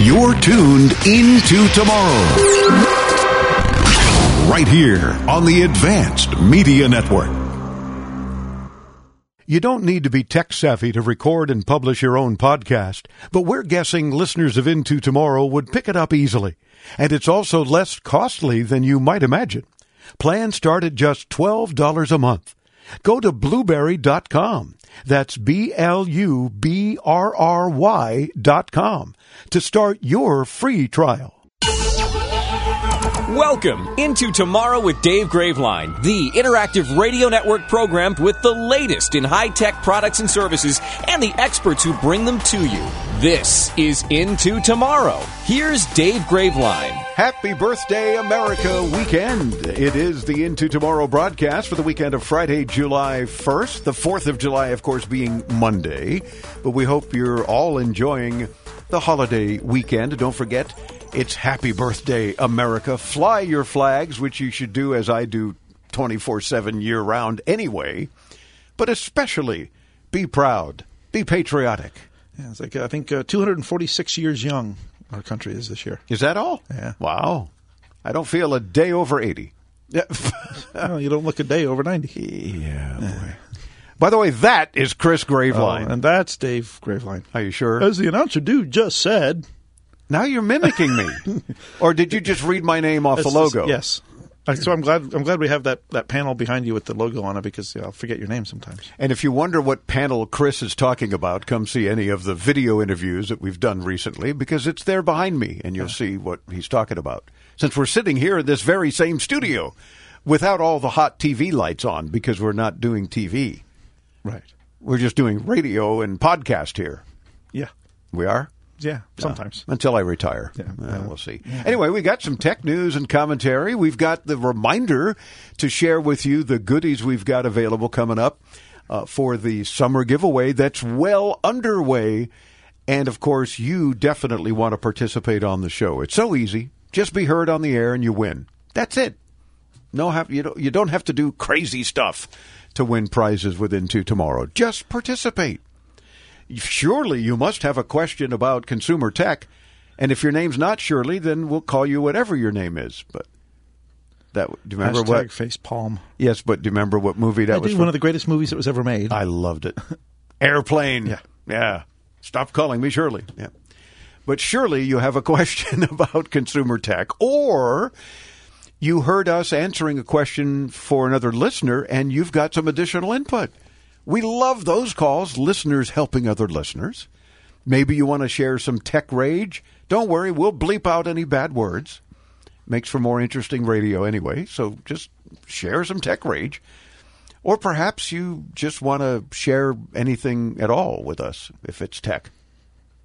You're tuned into tomorrow. Right here on the Advanced Media Network. You don't need to be tech savvy to record and publish your own podcast, but we're guessing listeners of Into Tomorrow would pick it up easily. And it's also less costly than you might imagine. Plans start at just $12 a month. Go to blubrry.com. That's B L U B R R Y dot com to start your free trial. Welcome into Tomorrow with Dave Graveline, the interactive radio network program with the latest in high tech products and services and the experts who bring them to you. This is Into Tomorrow. Here's Dave Graveline. Happy birthday, America weekend. It is the Into Tomorrow broadcast for the weekend of Friday, July 1st. The 4th of July, of course, being Monday. But we hope you're all enjoying the holiday weekend. Don't forget, it's Happy Birthday, America. Fly your flags, which you should do as I do 24 7 year round anyway. But especially be proud, be patriotic. Yeah, it's like I think uh, 246 years young our country is this year. Is that all? Yeah. Wow. I don't feel a day over 80. Yeah, well, you don't look a day over 90. Yeah, boy. By the way, that is Chris Oh, Graveline. and that's Dave Graveline. Are you sure? As the announcer dude just said, now you're mimicking me. or did you just read my name off the logo? just- yes. So I'm glad I'm glad we have that, that panel behind you with the logo on it because yeah, I'll forget your name sometimes. And if you wonder what panel Chris is talking about, come see any of the video interviews that we've done recently because it's there behind me and you'll see what he's talking about. Since we're sitting here in this very same studio without all the hot TV lights on because we're not doing TV. Right. We're just doing radio and podcast here. Yeah. We are? Yeah. Sometimes. Until I retire. Yeah. Uh, we'll see. Anyway, we got some tech news and commentary. We've got the reminder to share with you the goodies we've got available coming up uh, for the summer giveaway that's well underway. And of course, you definitely want to participate on the show. It's so easy. Just be heard on the air and you win. That's it. No, have you don't you don't have to do crazy stuff to win prizes with Into Tomorrow. Just participate surely you must have a question about consumer tech. And if your name's not Shirley, then we'll call you whatever your name is. But that do you remember Hashtag what? face palm. Yes, but do you remember what movie that I was? did one of the greatest movies that was ever made. I loved it. Airplane. Yeah. Yeah. Stop calling me Shirley. Yeah. But surely you have a question about consumer tech, or you heard us answering a question for another listener and you've got some additional input. We love those calls, listeners helping other listeners. Maybe you want to share some tech rage. Don't worry, we'll bleep out any bad words. Makes for more interesting radio anyway, so just share some tech rage. Or perhaps you just want to share anything at all with us if it's tech.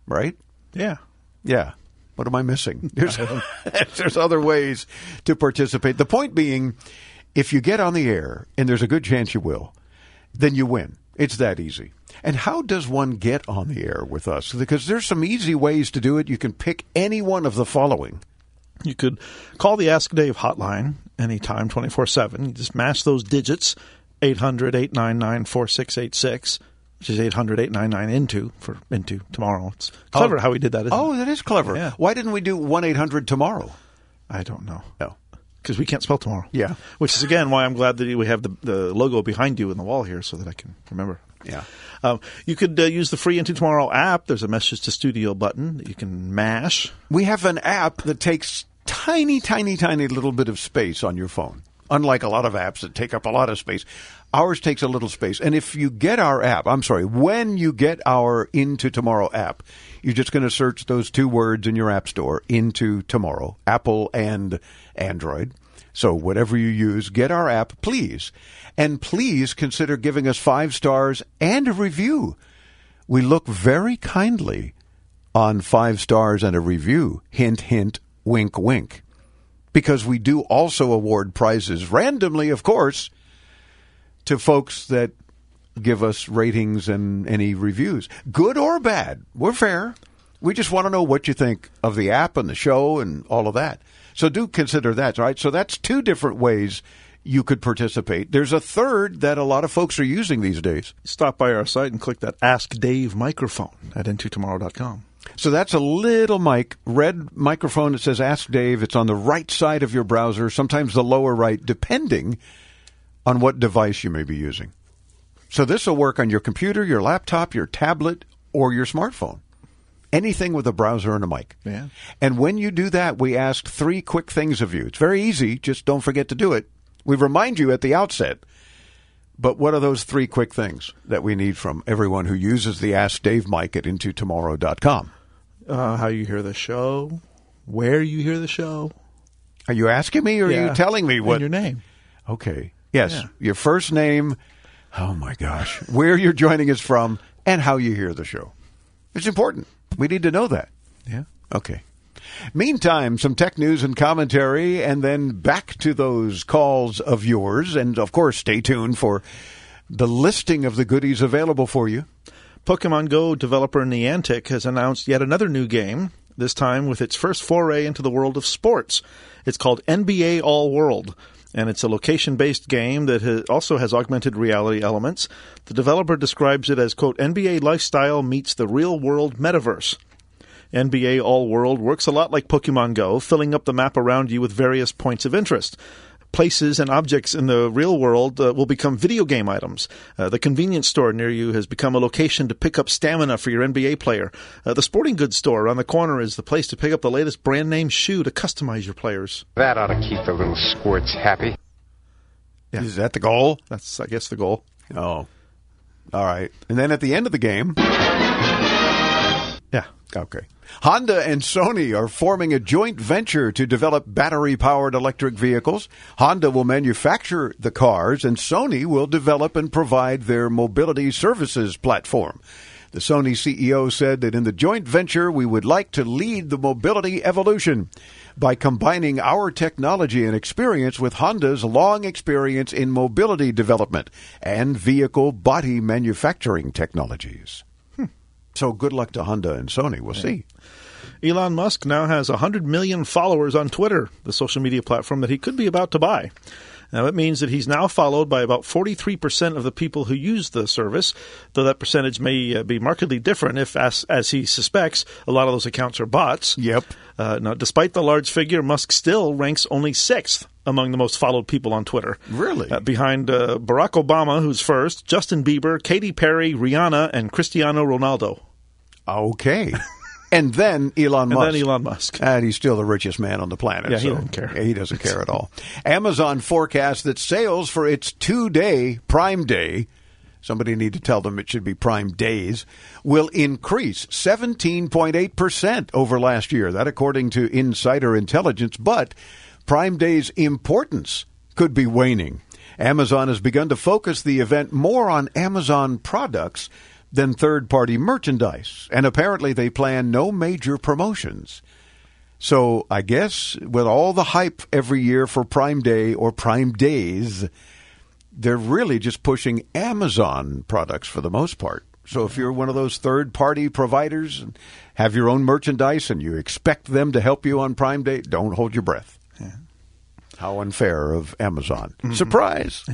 Right? yeah. Yeah. What am I missing? There's, there's other ways to participate. The point being, if you get on the air, and there's a good chance you will, then you win. It's that easy. And how does one get on the air with us? Because there's some easy ways to do it. You can pick any one of the following. You could call the Ask Dave hotline anytime, 24 7. You just mash those digits 800 899 4686, which is 800 899 into for into tomorrow. It's clever Oh. how we did that. Oh, it? that is clever. Yeah. Why didn't we do 1 800 tomorrow? I don't know. No. Because we can't spell tomorrow. Yeah. Which is, again, why I'm glad that we have the, the logo behind you in the wall here so that I can remember. Yeah. Um, you could uh, use the free Into Tomorrow app. There's a message to studio button that you can mash. We have an app that takes tiny, tiny, tiny little bit of space on your phone. Unlike a lot of apps that take up a lot of space, ours takes a little space. And if you get our app, I'm sorry, when you get our Into Tomorrow app, you're just going to search those two words in your app store, Into Tomorrow, Apple and Android. So whatever you use, get our app, please. And please consider giving us five stars and a review. We look very kindly on five stars and a review. Hint, hint, wink, wink. Because we do also award prizes randomly, of course, to folks that give us ratings and any reviews, good or bad. We're fair. We just want to know what you think of the app and the show and all of that. So do consider that, right? So that's two different ways you could participate. There's a third that a lot of folks are using these days. Stop by our site and click that Ask Dave microphone at intotomorrow.com. So that's a little mic, red microphone that says Ask Dave. It's on the right side of your browser, sometimes the lower right, depending on what device you may be using. So this will work on your computer, your laptop, your tablet, or your smartphone. Anything with a browser and a mic. Yeah. And when you do that, we ask three quick things of you. It's very easy, just don't forget to do it. We remind you at the outset. But what are those three quick things that we need from everyone who uses the Ask Dave mic at intotomorrow.com? Uh, how you hear the show, where you hear the show, Are you asking me or are you telling me and what your name. Okay. Yes. Yeah. Your first name. Oh my gosh. Where you're joining us from and how you hear the show. It's important. We need to know that. Yeah. Okay. Meantime, some tech news and commentary, and then back to those calls of yours. And of course, stay tuned for the listing of the goodies available for you. Pokemon Go developer Niantic has announced yet another new game, this time with its first foray into the world of sports. It's called NBA All World, and it's a location based game that ha- also has augmented reality elements. The developer describes it as, quote, NBA lifestyle meets the real world metaverse. NBA All World works a lot like Pokemon Go, filling up the map around you with various points of interest. Places and objects in the real world uh, will become video game items. Uh, the convenience store near you has become a location to pick up stamina for your NBA player. Uh, the sporting goods store around the corner is the place to pick up the latest brand name shoe to customize your players. That ought to keep the little squirts happy. Yeah. Is that the goal? That's, I guess, the goal. Oh. All right. And then at the end of the game, Yeah. Okay. Honda and Sony are forming a joint venture to develop battery powered electric vehicles. Honda will manufacture the cars, and Sony will develop and provide their mobility services platform. The Sony CEO said that in the joint venture, we would like to lead the mobility evolution by combining our technology and experience with Honda's long experience in mobility development and vehicle body manufacturing technologies. So good luck to Honda and Sony. We'll see. Elon Musk now has 100 million followers on Twitter, the social media platform that he could be about to buy. Now, it means that he's now followed by about 43% of the people who use the service, though that percentage may uh, be markedly different if, as, as he suspects, a lot of those accounts are bots. Yep. Uh, now, despite the large figure, Musk still ranks only sixth among the most followed people on Twitter. Really? Uh, behind uh, Barack Obama, who's first, Justin Bieber, Katy Perry, Rihanna, and Cristiano Ronaldo. Okay. and then Elon Musk. And then Elon Musk. And he's still the richest man on the planet. Yeah, he doesn't care. He doesn't care at all. Amazon forecasts that sales for its two day Prime Day, somebody need to tell them it should be Prime Days, will increase 17.8% over last year. That according to insider intelligence. But Prime Day's importance could be waning. Amazon has begun to focus the event more on Amazon products than third party merchandise. And apparently they plan no major promotions. So I guess with all the hype every year for Prime Day or Prime Days, they're really just pushing Amazon products for the most part. So if you're one of those third party providers and have your own merchandise and you expect them to help you on Prime Day, don't hold your breath. How unfair of Amazon. Surprise.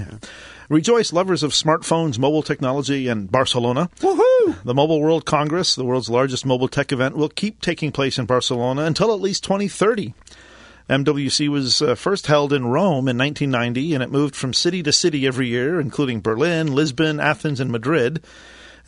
Rejoice, lovers of smartphones, mobile technology, and Barcelona. Woohoo! The Mobile World Congress, the world's largest mobile tech event, will keep taking place in Barcelona until at least 2030. MWC was uh, first held in Rome in 1990, and it moved from city to city every year, including Berlin, Lisbon, Athens, and Madrid.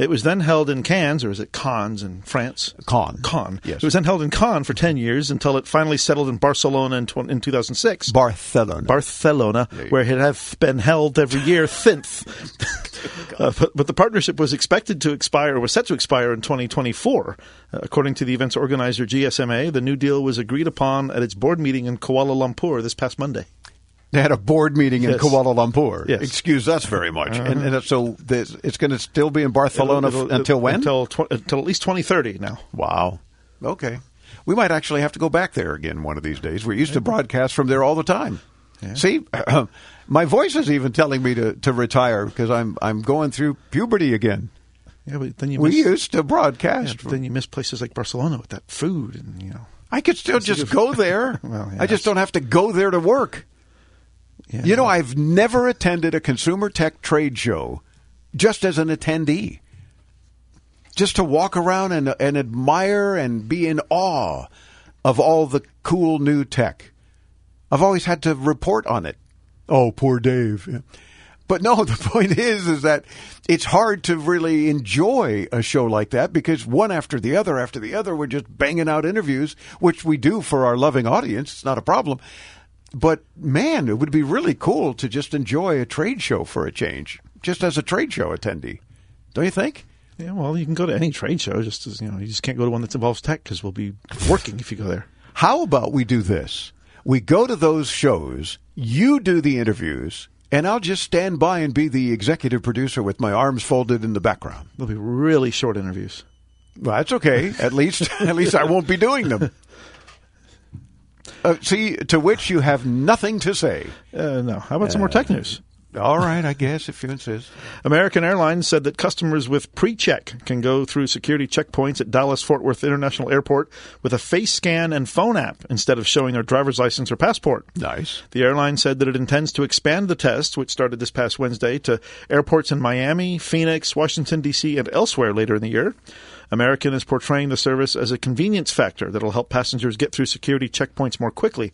It was then held in Cannes, or is it Cannes in France? Cannes. Cannes. Yes. It was then held in Cannes for 10 years until it finally settled in Barcelona in, tw- in 2006. Barcelona. Barcelona, where it had been held every year since. uh, but, but the partnership was expected to expire, was set to expire in 2024. Uh, according to the event's organizer, GSMA, the new deal was agreed upon at its board meeting in Kuala Lumpur this past Monday. They had a board meeting in Yes. Kuala Lumpur. Yes. Uh-huh. Excuse us very much. And, and so this, it's going to still be in Barcelona It'll- it'll- until when? Until, tw- until at least 2030 now. Wow. Okay. We might actually have to go back there again one of these days. We used to broadcast from there all the time. See, my voice is even telling me to, to retire because I'm I'm going through puberty again. Yeah, but then you We used to yeah, broadcast. but then you miss places like Barcelona with that food and you know. I could still just go there. Well, I just don't have to go there to work. Yeah, You know, I've never attended a consumer tech trade show just as an attendee. just to walk around and and admire and be in awe of all the cool new tech. I've always had to report on it. Oh, poor Dave. Yeah. But no, the point is, is that it's hard to really enjoy a show like that because one after the other after the other, we're just banging out interviews, which we do for our loving audience. It's not a problem. But man, it would be really cool to just enjoy a trade show for a change, just as a trade show attendee. Don't you think? Yeah, well, you can go to any trade show. Just as you know, you just can't go to one that involves tech because we'll be working if you go there. How about we do this? We go to those shows, you do the interviews, and I'll just stand by and be the executive producer with my arms folded in the background. They'll be really short interviews. Well, that's okay. At least, at least I won't be doing them. Uh, see, to which you have nothing to say. Uh, no. How about some more tech news? All right, I guess if you insist. American Airlines said that customers with pre-check can go through security checkpoints at Dallas Fort Worth International Airport with a face scan and phone app instead of showing their driver's license or passport. Nice. The airline said that it intends to expand the test, which started this past Wednesday, to airports in Miami, Phoenix, Washington D.C., and elsewhere later in the year. American is portraying the service as a convenience factor that will help passengers get through security checkpoints more quickly.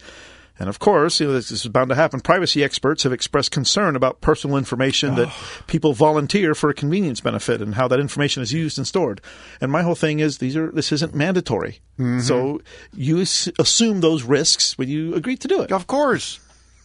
And of course, you know, this is bound to happen. Privacy experts have expressed concern about personal information that people volunteer for a convenience benefit and how that information is used and stored. And my whole thing is these are this isn't mandatory. Mm-hmm. So you assume those risks when you agree to do it. Of course.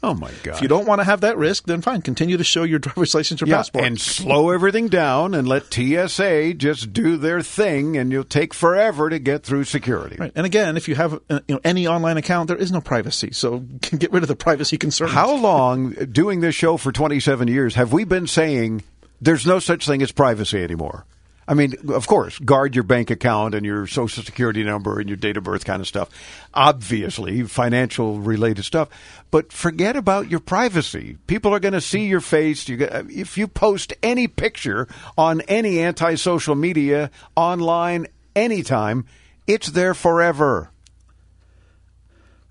Oh my God. If you don't want to have that risk, then fine, continue to show your driver's license or yeah, passport. and slow everything down and let TSA just do their thing, and you'll take forever to get through security. Right. And again, if you have uh, you know any online account, there is no privacy. So get rid of the privacy concerns. How long, doing this show for 27 years, have we been saying there's no such thing as privacy anymore? I mean, of course, guard your bank account and your social security number and your date of birth kind of stuff. Obviously, financial related stuff. But forget about your privacy. People are going to see your face. You if you post any picture on any anti-social media online anytime, it's there forever.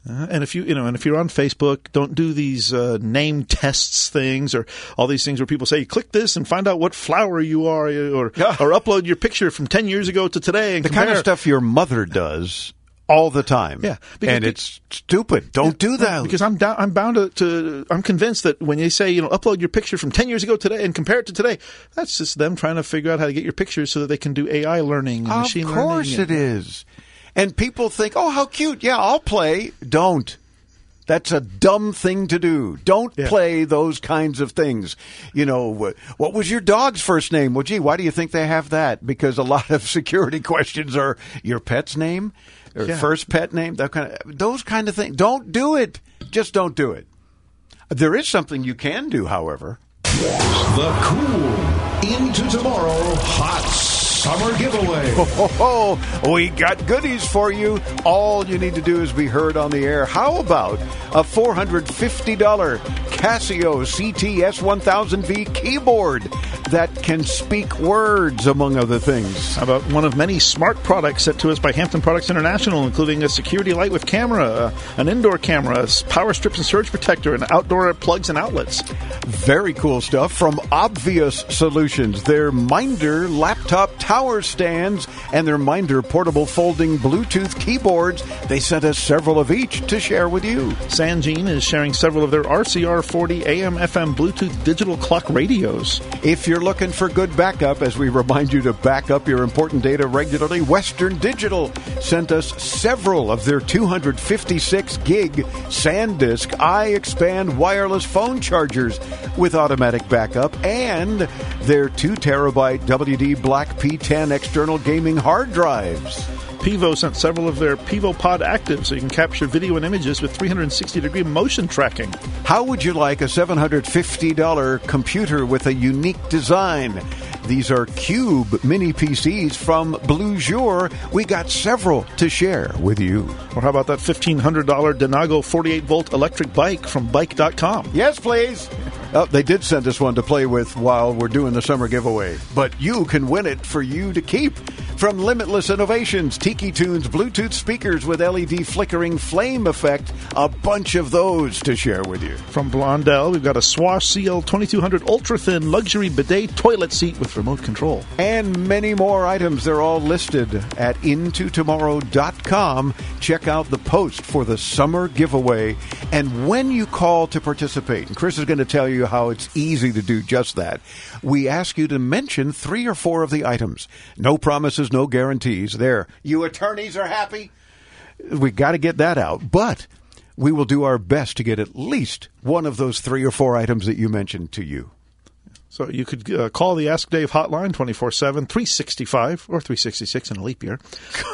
Uh, and if you you know, and if you're on Facebook, don't do these uh, name tests things or all these things where people say, "Click this and find out what flower you are," or Yeah. or upload your picture from ten years ago to today. And The kind of stuff your mother does all the time. Yeah, because and it's stupid. Don't do that. because I'm down, I'm bound to, to I'm convinced that when you say you know upload your picture from ten years ago today and compare it to today, that's just them trying to figure out how to get your pictures so that they can do AI learning, and Of machine learning. Of course it is. And people think, oh, how cute. Yeah, I'll play. Don't. That's a dumb thing to do. Don't Yeah. play those kinds of things. You know, what was your dog's first name? Well, gee, why do you think they have that? Because a lot of security questions are your pet's name or Yeah. first pet name, that kind of those kind of things. Don't do it. Just don't do it. There is something you can do, however. The cool into tomorrow hot summer giveaway. Oh, we got goodies for you. All you need to do is be heard on the air. How about a $450 Casio CTS 1000V keyboard that can speak words, among other things? How about one of many smart products sent to us by Hampton Products International, including a security light with camera, uh, an indoor camera, power strips and surge protector, and outdoor plugs and outlets. Very cool stuff from Obvious Solutions. Their Minder laptop tower stands and their Minder portable folding Bluetooth keyboards. They sent us several of each to share with you. Sangean is sharing several of their RCR40 AM FM Bluetooth digital clock radios. If you're looking for good backup, as we remind you to back up your important data regularly, Western Digital sent us several of their 256 gig SanDisk iXpand wireless phone chargers with automatic backup and their 2 terabyte WD Black P10 external gaming hard drives. Pivo sent several of their Pivo Pod Active so you can capture video and images with 360 degree motion tracking. How would you like a $750 computer with a unique design? These are Cube mini PCs from Blue Jour. We got several to share with you. Or how about that $1,500 Denago 48 volt electric bike from bike.com? Yes, please. Oh, they did send us one to play with while we're doing the summer giveaway, but you can win it for you to keep. From Limitless Innovations, Tiki Tunes Bluetooth speakers with LED flickering flame effect, a bunch of those to share with you. From Brondell, we've got a Swash CL 2200 ultra thin luxury bidet toilet seat with remote control. And many more items. They're all listed at intotomorrow.com. Check out the post for the summer giveaway. And when you call to participate, and Chris is going to tell you how it's easy to do just that, we ask you to mention three or four of the items. No promises, no guarantees. There. You attorneys are happy? We got to get that out. But we will do our best to get at least one of those three or four items that you mentioned to you. So you could uh, call the Ask Dave hotline 24 7, 365, or 366 in a leap year.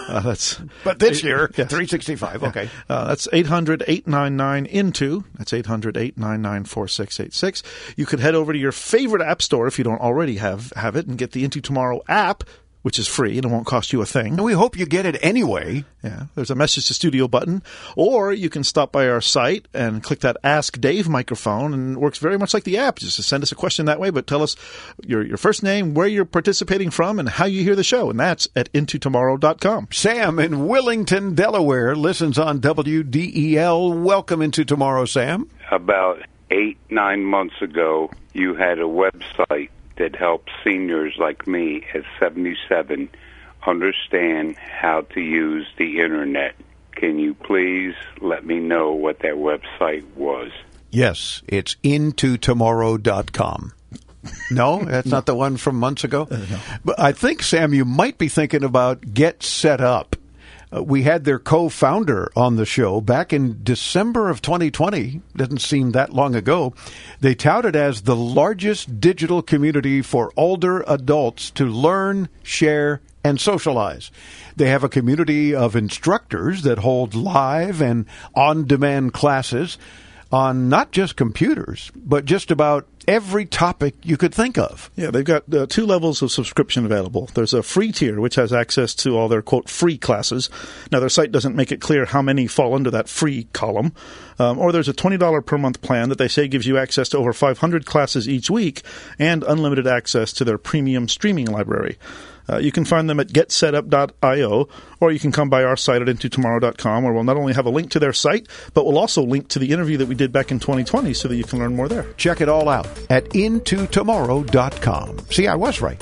Uh, that's But this year, Yes. 365. Okay. Uh, that's 800 899 INTO. That's 800 899 4686. You could head over to your favorite app store if you don't already have, have it and get the Into Tomorrow app, which is free and it won't cost you a thing. And we hope you get it anyway. Yeah, there's a message to studio button, or you can stop by our site and click that Ask Dave microphone, and it works very much like the app. Just to send us a question that way, but tell us your your first name, where you're participating from, and how you hear the show, and that's at intotomorrow.com. Sam in Wilmington, Delaware, listens on WDEL. Welcome into tomorrow, Sam. about eight, nine months ago, you had a website that helps seniors like me at 77 understand how to use the internet. Can you please let me know what that website was? Yes, it's intotomorrow.com. No, that's not the one from months ago. But I think Sam, you might be thinking about Get Set Up. Uh, we had their co-founder on the show back in December of 2020. Doesn't seem that long ago. They touted as the largest digital community for older adults to learn, share, and socialize. They have a community of instructors that hold live and on-demand classes on not just computers, but just about every topic you could think of. Yeah, they've got uh, two levels of subscription available. There's a free tier, which has access to all their quote free classes. Now, their site doesn't make it clear how many fall under that free column. Um, or there's a $20 per month plan that they say gives you access to over 500 classes each week and unlimited access to their premium streaming library. Uh, you can find them at getsetup.io, or you can come by our site at intotomorrow.com, where we'll not only have a link to their site, but we'll also link to the interview that we did back in 2020 so that you can learn more there. Check it all out at intotomorrow.com. See, I was right.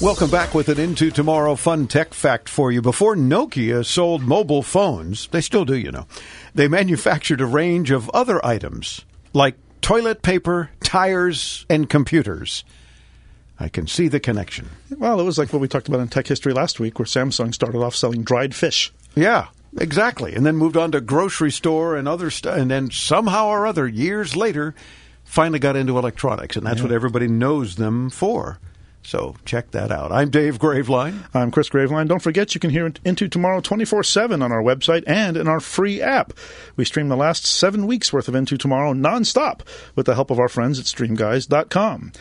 Welcome back with an Into Tomorrow fun tech fact for you. Before Nokia sold mobile phones, they still do, you know, they manufactured a range of other items like toilet paper, tires, and computers. I can see the connection. Well, it was like what we talked about in tech history last week, where Samsung started off selling dried fish. Yeah, exactly. And then moved on to grocery store and other stuff. And then somehow or other, years later, finally got into electronics. And that's what everybody knows them for. So check that out. I'm Dave Graveline. I'm Chris Graveline. Don't forget you can hear Into Tomorrow 24 7 on our website and in our free app. We stream the last seven weeks worth of Into Tomorrow nonstop with the help of our friends at StreamGuys.com.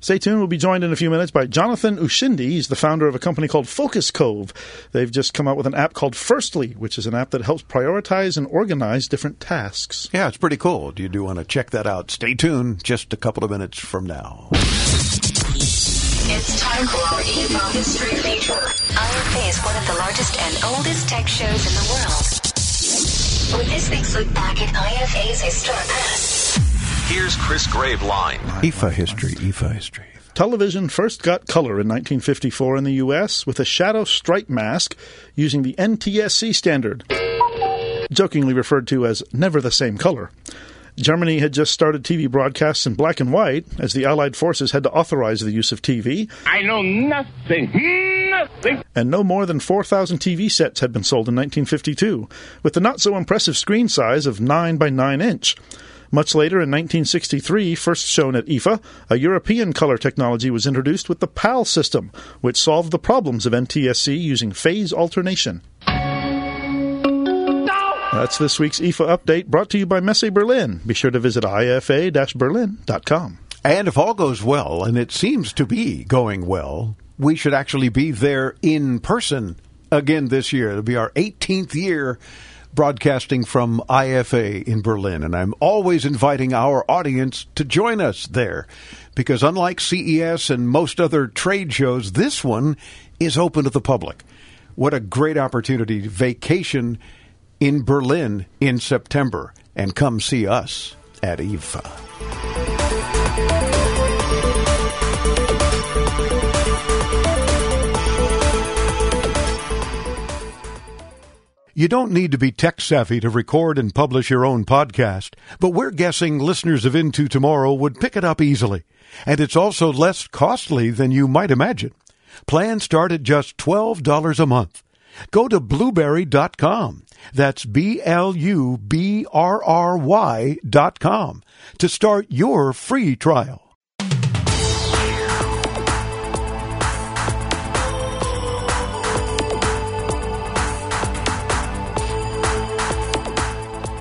Stay tuned. We'll be joined in a few minutes by Jonathan Ushindi. He's the founder of a company called Focus Cove. They've just come out with an app called Firstly, which is an app that helps prioritize and organize different tasks. Yeah, it's pretty cool. Do you do want to check that out. Stay tuned just a couple of minutes from now. It's time for our IFA History feature. IFA is one of the largest and oldest tech shows in the world. With this week's look back at IFA's historic past. Here's Chris Graveline. IFA history, IFA history. Television first got color in 1954 in the U.S. with a shadow stripe mask using the NTSC standard, jokingly referred to as never the same color. Germany had just started TV broadcasts in black and white, as the Allied forces had to authorize the use of TV. I know nothing, nothing. And no more than 4,000 TV sets had been sold in 1952, with the not so impressive screen size of 9 by 9 inch. Much later, in 1963, first shown at IFA, a European color technology was introduced with the PAL system, which solved the problems of NTSC using phase alternation. That's this week's IFA update brought to you by Messe Berlin. Be sure to visit ifa-berlin.com. And if all goes well, and it seems to be going well, we should actually be there in person again this year. It'll be our 18th year broadcasting from IFA in Berlin. And I'm always inviting our audience to join us there because, unlike CES and most other trade shows, this one is open to the public. What a great opportunity to vacation in Berlin in September and come see us at IFA. You don't need to be tech savvy to record and publish your own podcast, but we're guessing listeners of Into Tomorrow would pick it up easily. And it's also less costly than you might imagine. Plans start at just $12 a month. Go to blubrry.com. That's B L U B R R Y dot com to start your free trial.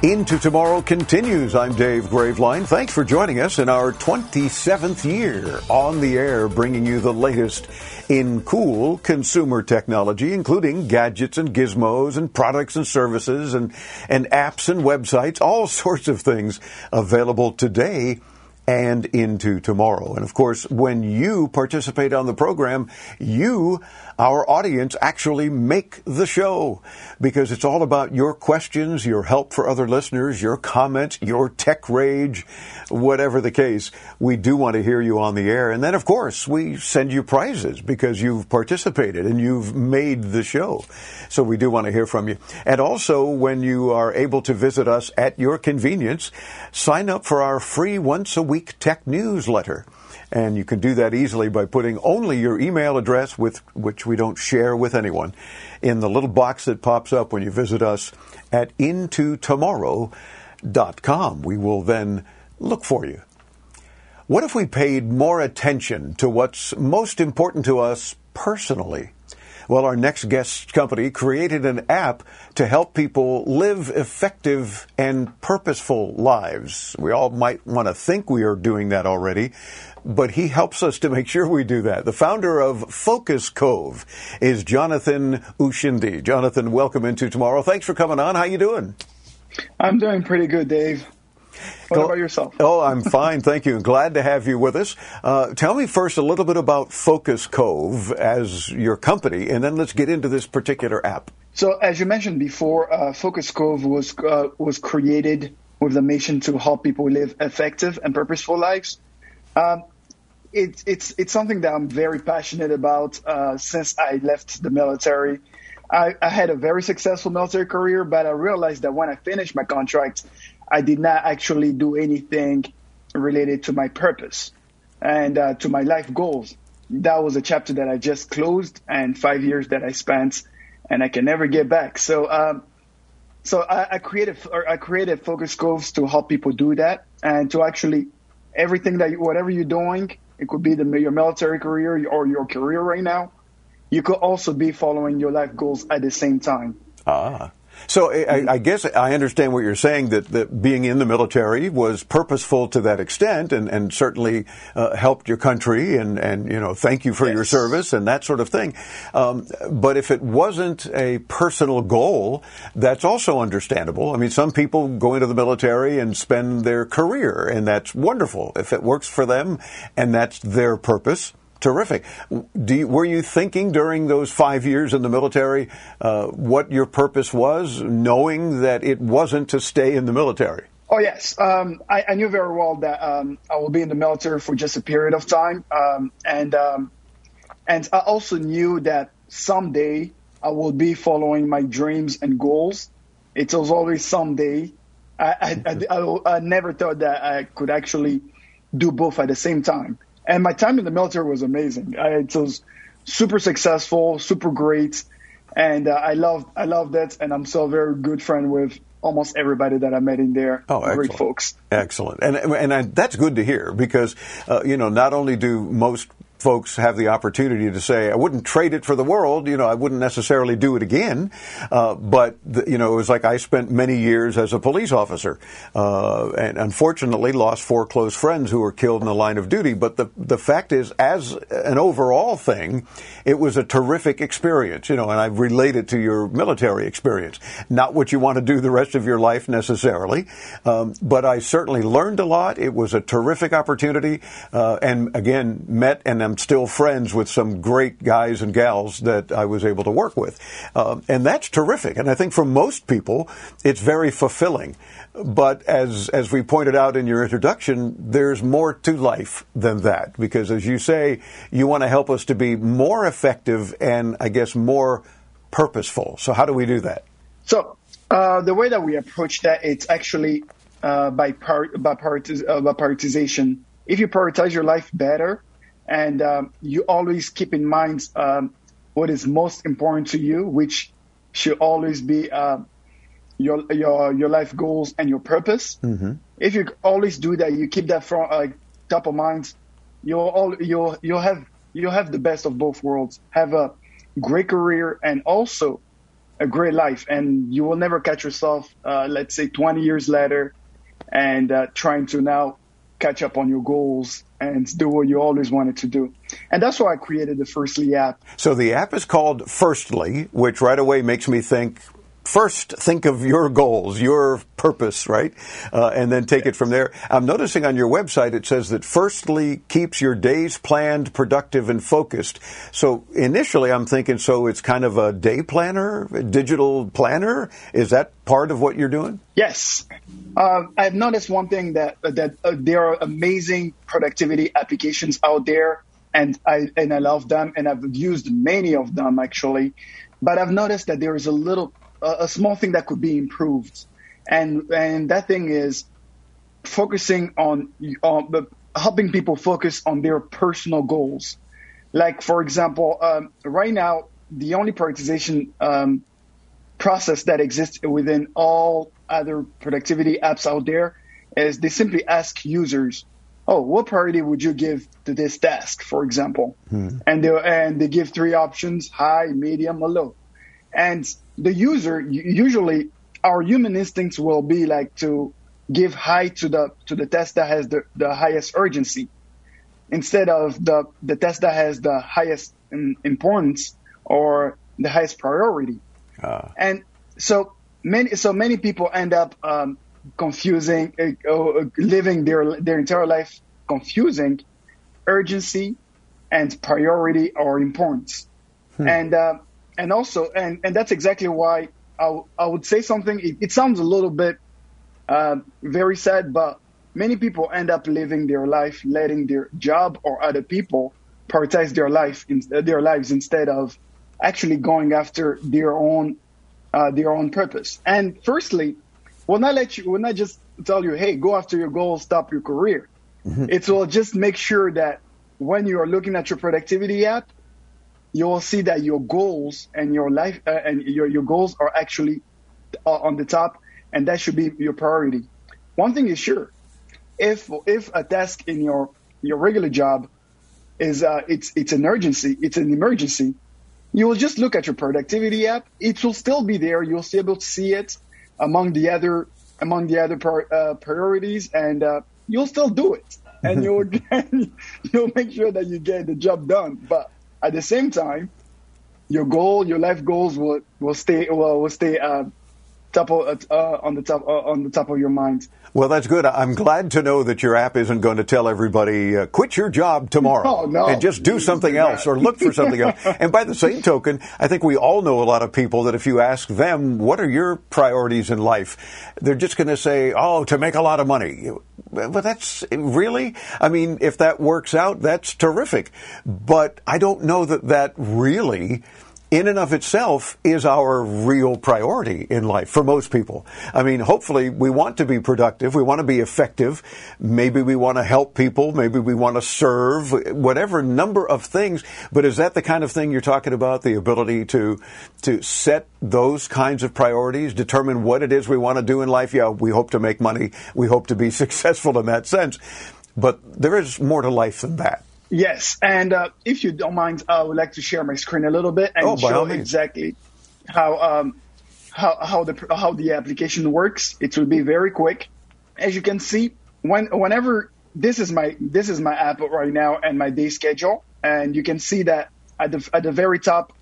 Into Tomorrow continues. I'm Dave Graveline. Thanks for joining us in our 27th year on the air, bringing you the latest in cool consumer technology, including gadgets and gizmos and products and services and, and apps and websites, all sorts of things available today and into tomorrow. And of course, when you participate on the program, you, our audience, actually make the show because it's all about your questions, your help for other listeners, your comments, your tech rage, whatever the case. We do want to hear you on the air. And then, of course, we send you prizes because you've participated and you've made the show. So we do want to hear from you. And also, when you are able to visit us at your convenience, sign up for our free once a week tech newsletter. And you can do that easily by putting only your email address, with which we don't share with anyone, in the little box that pops up when you visit us at intotomorrow.com. We will then look for you. What if we paid more attention to what's most important to us personally? Well, our next guest company created an app to help people live effective and purposeful lives. We all might want to think we are doing that already, but he helps us to make sure we do that. The founder of Focus Cove is Jonathan Ushindi. Jonathan, welcome into tomorrow. Thanks for coming on. How you doing? I'm doing pretty good, Dave. What about yourself? Oh, I'm fine, thank you. Glad to have you with us. Uh, tell me first a little bit about Focus Cove as your company, and then let's get into this particular app. So, as you mentioned before, uh, Focus Cove was uh, was created with the mission to help people live effective and purposeful lives. Um, it's it's it's something that I'm very passionate about uh, since I left the military. I, I had a very successful military career, but I realized that when I finished my contract, I did not actually do anything related to my purpose and uh, to my life goals. That was a chapter that I just closed and five years that I spent and I can never get back. So, um, so I, I created, I created focus coves to help people do that and to actually everything that, whatever you're doing, it could be the, your military career or your career right now. You could also be following your life goals at the same time. Ah. So I, I, guess I understand what you're saying that, that being in the military was purposeful to that extent and, and certainly uh, helped your country and, and, you know, thank you for yes. your service and that sort of thing. Um, but if it wasn't a personal goal, that's also understandable. I mean, some people go into the military and spend their career and that's wonderful. If it works for them and that's their purpose, Terrific. You, were you thinking during those five years in the military uh, what your purpose was, knowing that it wasn't to stay in the military? Oh yes, um, I, I, knew very well that um, I will be in the military for just a period of time, um, and um, and I also knew that someday I will be following my dreams and goals. It was always someday. I, I, I, I never thought that I could actually do both at the same time. And my time in the military was amazing. I, it was super successful, super great, and uh, I loved I loved it. And I'm still a very good friend with almost everybody that I met in there. Oh, great excellent. folks. Excellent, and and I, that's good to hear because uh, you know not only do most folks have the opportunity to say, I wouldn't trade it for the world. You know, I wouldn't necessarily do it again. Uh, but, the, you know, it was like I spent many years as a police officer uh, and unfortunately lost four close friends who were killed in the line of duty. But the, the fact is, as an overall thing, it was a terrific experience, you know, and I relate it to your military experience. Not what you want to do the rest of your life necessarily, um, but I certainly learned a lot. It was a terrific opportunity. Uh, and again, met and am still friends with some great guys and gals that I was able to work with. Uh, and that's terrific. And I think for most people, it's very fulfilling. But as, as we pointed out in your introduction, there's more to life than that. Because as you say, you want to help us to be more effective and I guess more purposeful. So how do we do that? So uh, the way that we approach that, it's actually uh, by, par- by, uh, by prioritization. If you prioritize your life better, and um, you always keep in mind um, what is most important to you, which should always be uh, your your your life goals and your purpose. Mm-hmm. If you always do that, you keep that from uh, top of mind. You'll all you'll you'll have you'll have the best of both worlds. Have a great career and also a great life, and you will never catch yourself, uh, let's say, 20 years later, and uh, trying to now catch up on your goals and do what you always wanted to do. And that's why I created the Firstly app. So the app is called Firstly, which right away makes me think first think of your goals, your purpose, right? Uh, and then take it from there. I'm noticing on your website it says that firstly keeps your days planned, productive, and focused. So initially I'm thinking, so it's kind of a day planner, a digital planner. Is that part of what you're doing? Yes. Uh, I've noticed one thing that that uh, there are amazing productivity applications out there, and I and I love them, and I've used many of them actually. But I've noticed that there is a little a, small thing that could be improved, and and that thing is focusing on on helping people focus on their personal goals. Like for example, um, right now the only prioritization um, process that exists within all other productivity apps out there is they simply ask users, "Oh, what priority would you give to this task?" For example, hmm. and they and they give three options: high, medium, or low. And the user usually our human instincts will be like to give high to the to the test that has the, the highest urgency instead of the the test that has the highest importance or the highest priority. Uh. And so many so many people end up um, confusing uh, uh, living their their entire life confusing urgency and priority or importance. Hmm. And uh, and also, and, and that's exactly why I, I would say something. It, it sounds a little bit uh, very sad, but many people end up living their life letting their job or other people prioritize their life in, their lives instead of actually going after their own uh, their own purpose. And firstly, when I let you, when I just tell you, hey, go after your goals, stop your career, mm-hmm. it will just make sure that when you are looking at your productivity app, you will see that your goals and your life uh, and your, your goals are actually uh, on the top and that should be your priority. One thing is sure, if if a task in your your regular job is uh, it's it's an urgency, it's an emergency, you will just look at your productivity app. It will still be there. You'll still be able to see it among the other among the other uh, priorities, and uh, you'll still do it, and you'll you'll make sure that you get the job done. But at the same time, your goal, your life goals will will stay will, will stay uh, top of, uh, on the top uh, on the top of your mind. Well, that's good. I'm glad to know that your app isn't going to tell everybody uh, quit your job tomorrow Oh, no. and just do something else or look for something else. And by the same token, I think we all know a lot of people that if you ask them what are your priorities in life, they're just going to say, "Oh, to make a lot of money." But that's really, I mean, if that works out, that's terrific. But I don't know that that really in and of itself is our real priority in life for most people. I mean, hopefully we want to be productive. We want to be effective. Maybe we want to help people. Maybe we want to serve, whatever number of things. But is that the kind of thing you're talking about? The ability to, to set those kinds of priorities, determine what it is we want to do in life. Yeah, we hope to make money. We hope to be successful in that sense. But there is more to life than that. Yes, and uh, if you don't mind, I would like to share my screen a little bit and Oh, show exactly how um, how how the how the application works. It will be very quick. As you can see, when whenever this is my this is my app right now and my day schedule, and you can see that at the at the very top,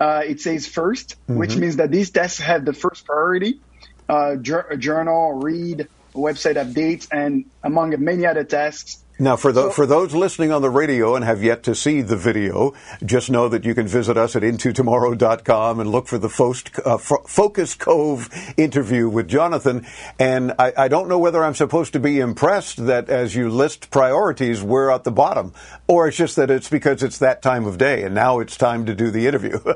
uh, it says 1st which Mhm. means that these tests have the first priority: uh, jour- journal, read, website updates, and among many other tasks. Now, for, the, for those listening on the radio and have yet to see the video, just know that you can visit us at intotomorrow.com and look for the Fos- uh, Fo- Focus Cove interview with Jonathan. And I, I don't know whether I'm supposed to be impressed that as you list priorities, we're at the bottom, or it's just that it's because it's that time of day and now it's time to do the interview.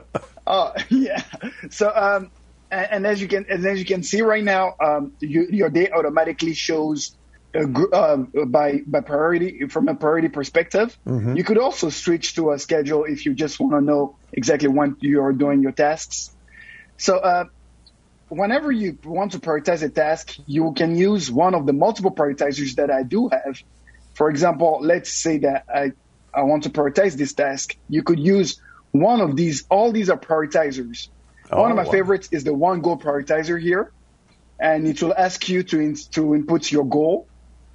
Oh yeah. So um, and, and as you can and as you can see right now, um, you, your day automatically shows um, by by priority from a priority perspective. Mhm. You could also switch to a schedule if you just want to know exactly when you are doing your tasks. So uh, whenever you want to prioritize a task, you can use one of the multiple prioritizers that I do have. For example, let's say that I, I want to prioritize this task. You could use one of these. All these are prioritizers. one of Oh, my wow. favorites is the one goal prioritizer here. And it will ask you to, in, to input your goal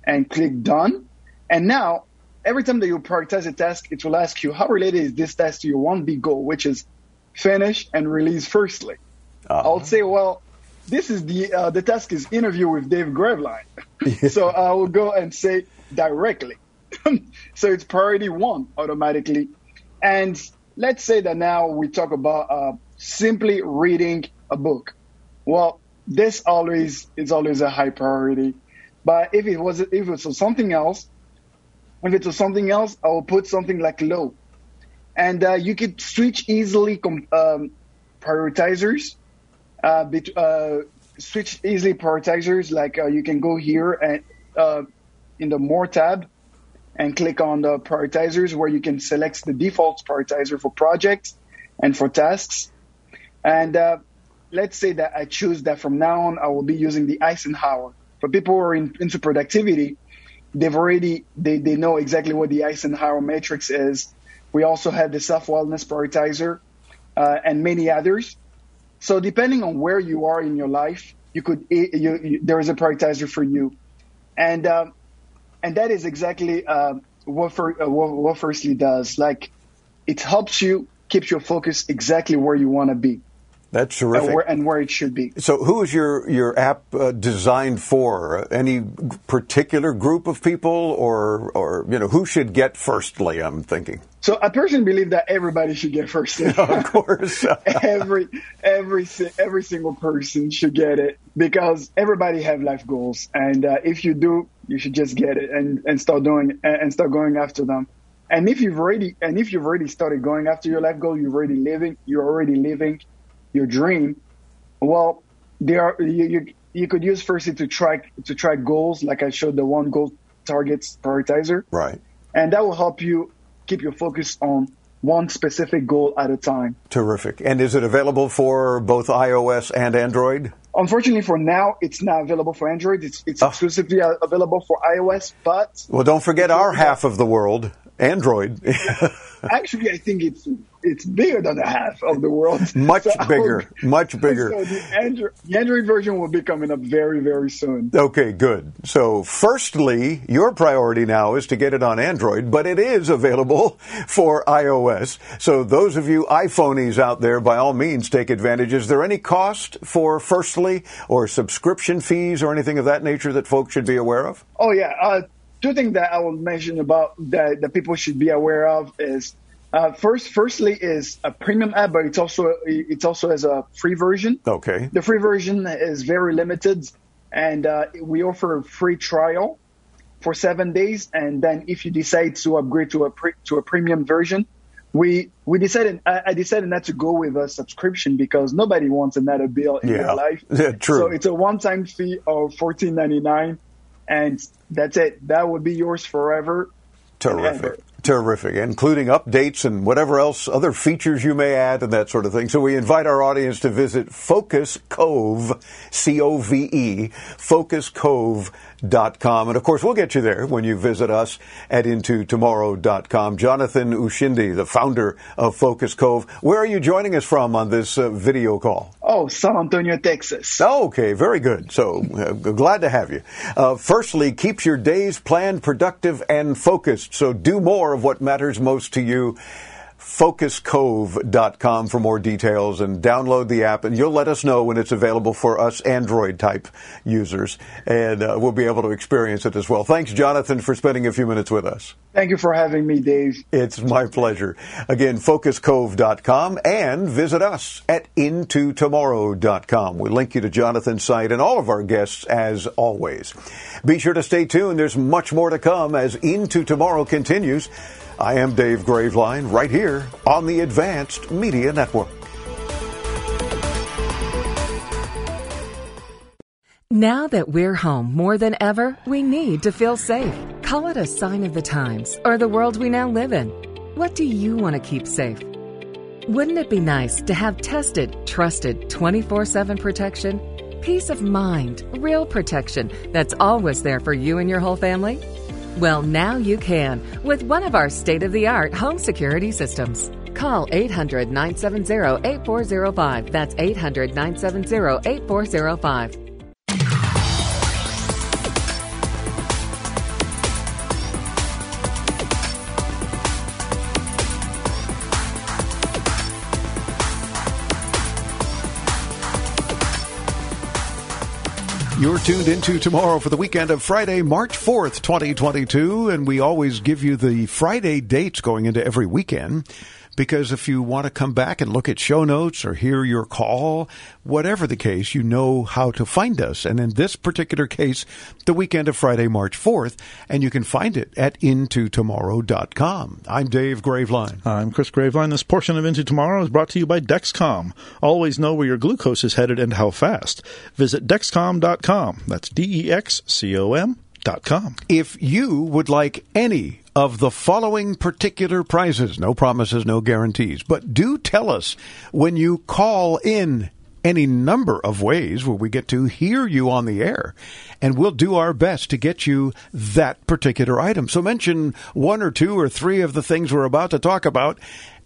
and click done. And now, every time that you prioritize a task, it will ask you how related is this task to your one big goal, which is finish and release Firstly. I'll say, well, this is the uh, the task is interview with Dave Graveline. so I will go and say directly. so it's priority one automatically. And let's say that now we talk about uh, simply reading a book. Well, this always is always a high priority. But if it was if it was something else, if it was something else, I will put something like low. And uh, you could switch easily com- um, prioritizers uh, bet- uh, switch easily prioritizers. Like uh, you can go here and uh, in the more tab and click on the prioritizers where you can select the default prioritizer for projects and for tasks. And uh, let's say that I choose that from now on I will be using the Eisenhower. For people who are in, into productivity, they've already they, they know exactly what the Eisenhower matrix is. We also have the self wellness prioritizer uh, and many others. So depending on where you are in your life, you could you, you, there is a prioritizer for you, and um, and that is exactly uh, what, for, uh, what what Firstly does. Like it helps you keep your focus exactly where you want to be. That's and terrific. where, and where it should be. So, who is your your app uh, designed for? Any particular group of people, or or you know who should get Firstly? I'm thinking. So I personally believe that everybody should get first. of course, every every every single person should get it because everybody have life goals, and uh, if you do, you should just get it and and start doing and and start going after them. And if you've already and if you've already started going after your life goal, you're already living. You're already living your dream. Well, there are you you, you could use Firstly to track to track goals, like I showed the one goal targets prioritizer Right. and that will help you keep your focus on one specific goal at a time. Terrific. And is it available for both iOS and Android? Unfortunately, for now, it's not available for Android. It's, it's Oh. exclusively available for iOS, but Well, don't forget our half of the world, Android. actually, I think it's it's bigger than a half of the world. Much So bigger, will- much bigger. So the Android, the Android version will be coming up very, very soon. Okay, good. So, firstly, your priority now is to get it on Android, but it is available for iOS. So, those of you iPhonies out there, by all means, take advantage. Is there any cost for Firstly or subscription fees or anything of that nature that folks should be aware of? Oh yeah, uh, two things that I will mention about that that people should be aware of is uh, first, Firstly, is a premium app, but it's also it's also as a free version. Okay. The free version is very limited, and uh, we offer a free trial for seven days. And then, if you decide to upgrade to a pre- to a premium version, we we decided I, I decided not to go with a subscription because nobody wants another bill in Yeah. their life. Yeah, true. So it's a one time fee of fourteen ninety nine, and that's it. That would be yours forever. Terrific. Terrific, including updates and whatever else, other features you may add and that sort of thing. So we invite our audience to visit Focus Cove, C-O-V-E, focuscove.com. And of course, we'll get you there when you visit us at intotomorrow.com. Jonathan Ushindi, the founder of Focus Cove. Where are you joining us from on this uh, video call? Oh, San Antonio, Texas. Okay, very good. So uh, glad to have you. Uh, Firstly, keeps your days planned, productive, and focused. So do more of what matters most to you. Focuscove.com for more details and download the app, and you'll let us know when it's available for us Android type users, and uh, we'll be able to experience it as well. Thanks, Jonathan, for spending a few minutes with us. Thank you for having me, Dave. It's my pleasure. Again, focuscove.com and visit us at intotomorrow.com. We link you to Jonathan's site and all of our guests as always. Be sure to stay tuned. There's much more to come as Into Tomorrow continues. I am Dave Graveline right here on the Advanced Media Network. Now that we're home more than ever, we need to feel safe. Call it a sign of the times or the world we now live in. What do you want to keep safe? Wouldn't it be nice to have tested, trusted 24 7 protection? Peace of mind, real protection that's always there for you and your whole family? Well, now you can with one of our state of the art home security systems. Call 800 970 8405. That's 800 970 8405. You're tuned into tomorrow for the weekend of Friday, March 4th, 2022. And we always give you the Friday dates going into every weekend because if you want to come back and look at show notes or hear your call, whatever the case, you know how to find us. And in this particular case, the weekend of Friday, March 4th, and you can find it at intotomorrow.com. I'm Dave Graveline. I'm Chris Graveline. This portion of Into Tomorrow is brought to you by Dexcom. Always know where your glucose is headed and how fast. Visit Dexcom.com. That's D E X C O M. Dot com. If you would like any of the following particular prizes, no promises, no guarantees, but do tell us when you call in any number of ways where we get to hear you on the air, and we'll do our best to get you that particular item. So mention one or two or three of the things we're about to talk about,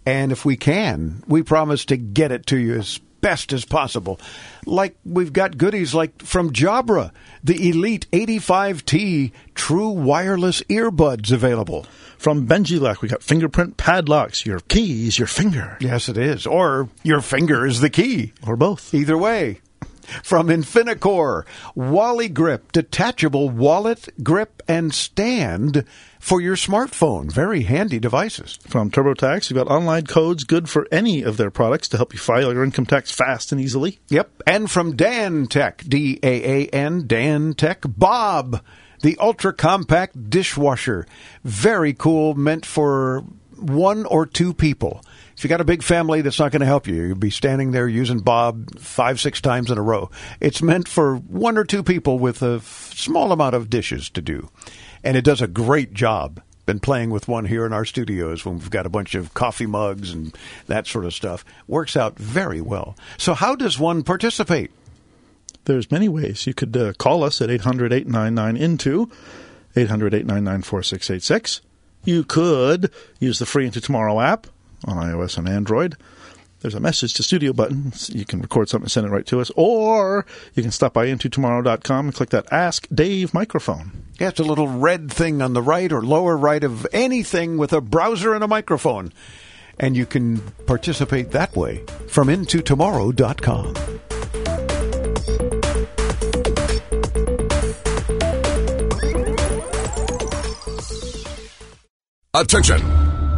and if we can, we promise to get it to you as best as possible. Like we've got goodies like from Jabra, the Elite 85T True Wireless Earbuds available. From BenjiLock, we got fingerprint padlocks. Your key is your finger. Yes, it is. Or your finger is the key. Or both. Either way. From Infinicore, Wally Grip, detachable wallet, grip, and stand for your smartphone. Very handy devices. From TurboTax, you've got online codes good for any of their products to help you file your income tax fast and easily. Yep. And from Daan Tech, D A A N, Daan Tech, Bob, the ultra compact dishwasher. Very cool, meant for one or two people. If you got a big family that's not going to help you, you'll be standing there using Bob five, six times in a row. It's meant for one or two people with a f- small amount of dishes to do. And it does a great job. Been playing with one here in our studios when we've got a bunch of coffee mugs and that sort of stuff. Works out very well. So, how does one participate? There's many ways. You could uh, call us at 800 899 INTO, 800 899 4686. You could use the free Into Tomorrow app on iOS and Android. There's a message to studio button. You can record something and send it right to us. Or you can stop by intotomorrow.com and click that Ask Dave microphone. Yeah, it's a little red thing on the right or lower right of anything with a browser and a microphone. And you can participate that way from intotomorrow.com. Attention!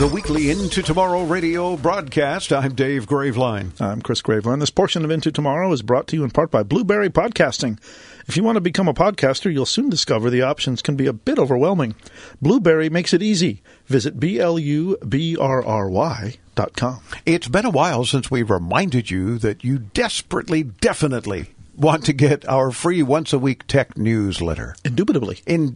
The weekly Into Tomorrow radio broadcast. I'm Dave Graveline. I'm Chris Graveline. This portion of Into Tomorrow is brought to you in part by Blubrry Podcasting. If you want to become a podcaster, you'll soon discover the options can be a bit overwhelming. Blubrry makes it easy. Visit B-L-U-B-R-R-Y dot com. It's been a while since we reminded you that you desperately, definitely want to get our free once a week tech newsletter. Indubitably. In,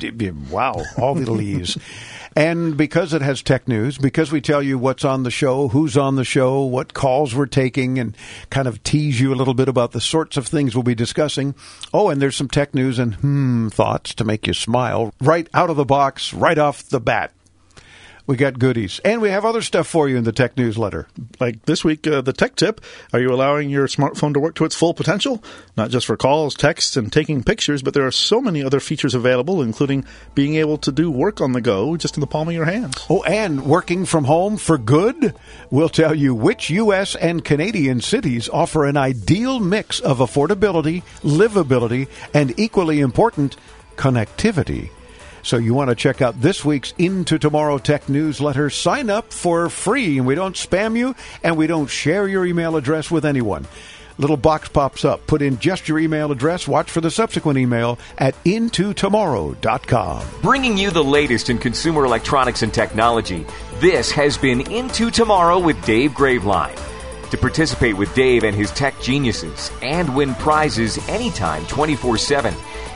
wow, all the leaves. And because it has tech news, because we tell you what's on the show, who's on the show, what calls we're taking, and kind of tease you a little bit about the sorts of things we'll be discussing. Oh, and there's some tech news and hmm thoughts to make you smile right out of the box, right off the bat. We got goodies. And we have other stuff for you in the tech newsletter. Like this week, uh, the tech tip Are you allowing your smartphone to work to its full potential? Not just for calls, texts, and taking pictures, but there are so many other features available, including being able to do work on the go just in the palm of your hands. Oh, and working from home for good? We'll tell you which U.S. and Canadian cities offer an ideal mix of affordability, livability, and equally important, connectivity. So you want to check out this week's Into Tomorrow Tech newsletter. Sign up for free, and we don't spam you, and we don't share your email address with anyone. Little box pops up. Put in just your email address. Watch for the subsequent email at intotomorrow.com. Bringing you the latest in consumer electronics and technology. This has been Into Tomorrow with Dave Graveline. To participate with Dave and his tech geniuses and win prizes anytime 24 7